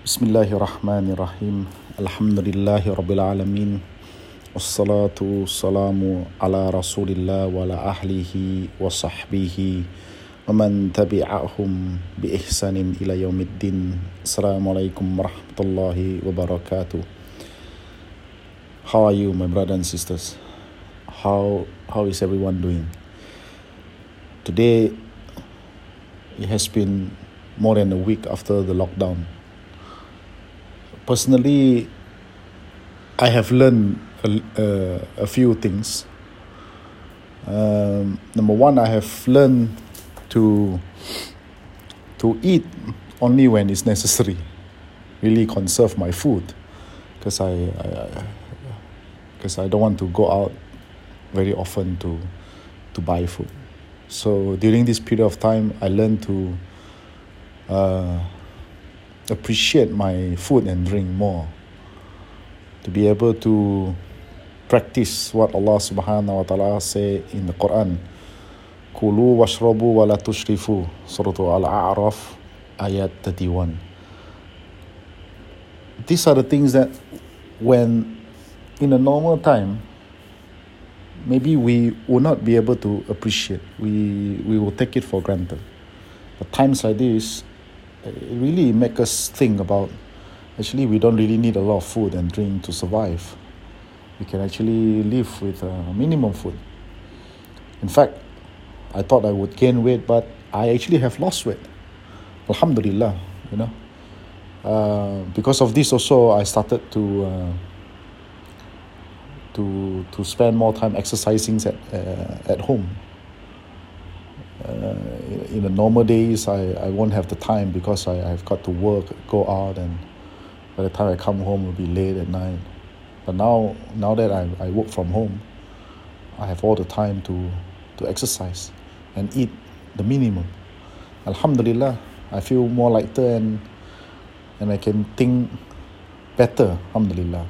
بسم الله الرحمن الرحيم. الحمد لله رب العالمين. والصلاة والسلام على رسول الله وعلى أهله وصحبه ومن تبعهم بإحسان إلى يوم الدين. السلام عليكم ورحمة الله وبركاته. How are you my brothers and sisters? How, how is everyone doing? Today it has been more than a week after the lockdown. Personally, I have learned a, uh, a few things. Um, number one, I have learned to to eat only when it's necessary. Really conserve my food, because I because I, I, I don't want to go out very often to to buy food. So during this period of time, I learned to. Uh, appreciate my food and drink more. To be able to practice what Allah Subhanahu wa Taala say in the Quran. Kulu washrabu wa la tushrifu. Surah Al-A'raf ayat 31. These are the things that when in a normal time maybe we will not be able to appreciate. We we will take it for granted. But times like this it really make us think about actually we don't really need a lot of food and drink to survive. We can actually live with a minimum food. In fact, I thought I would gain weight, but I actually have lost weight. Alhamdulillah, you know. Uh, because of this, also I started to uh, to to spend more time exercising at uh, at home uh, in the normal days, I, I won't have the time because I, I've got to work, go out, and by the time I come home, it'll be late at night. But now, now that I, I work from home, I have all the time to, to exercise and eat the minimum. Alhamdulillah, I feel more lighter and, and I can think better. Alhamdulillah.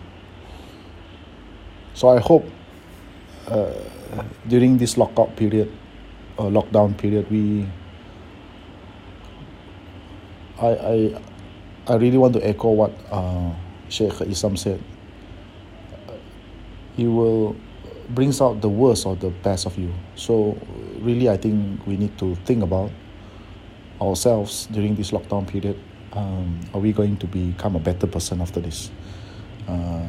So I hope uh, during this lockout period, uh, lockdown period, we I I I really want to echo what uh, Sheikh Isam said. He will brings out the worst or the best of you. So really, I think we need to think about ourselves during this lockdown period. Um, are we going to become a better person after this, uh,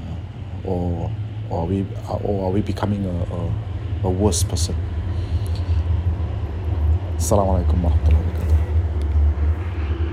or, or are we or are we becoming a, a, a worse person? Assalamualaikum warahmatullahi wabarakatuh.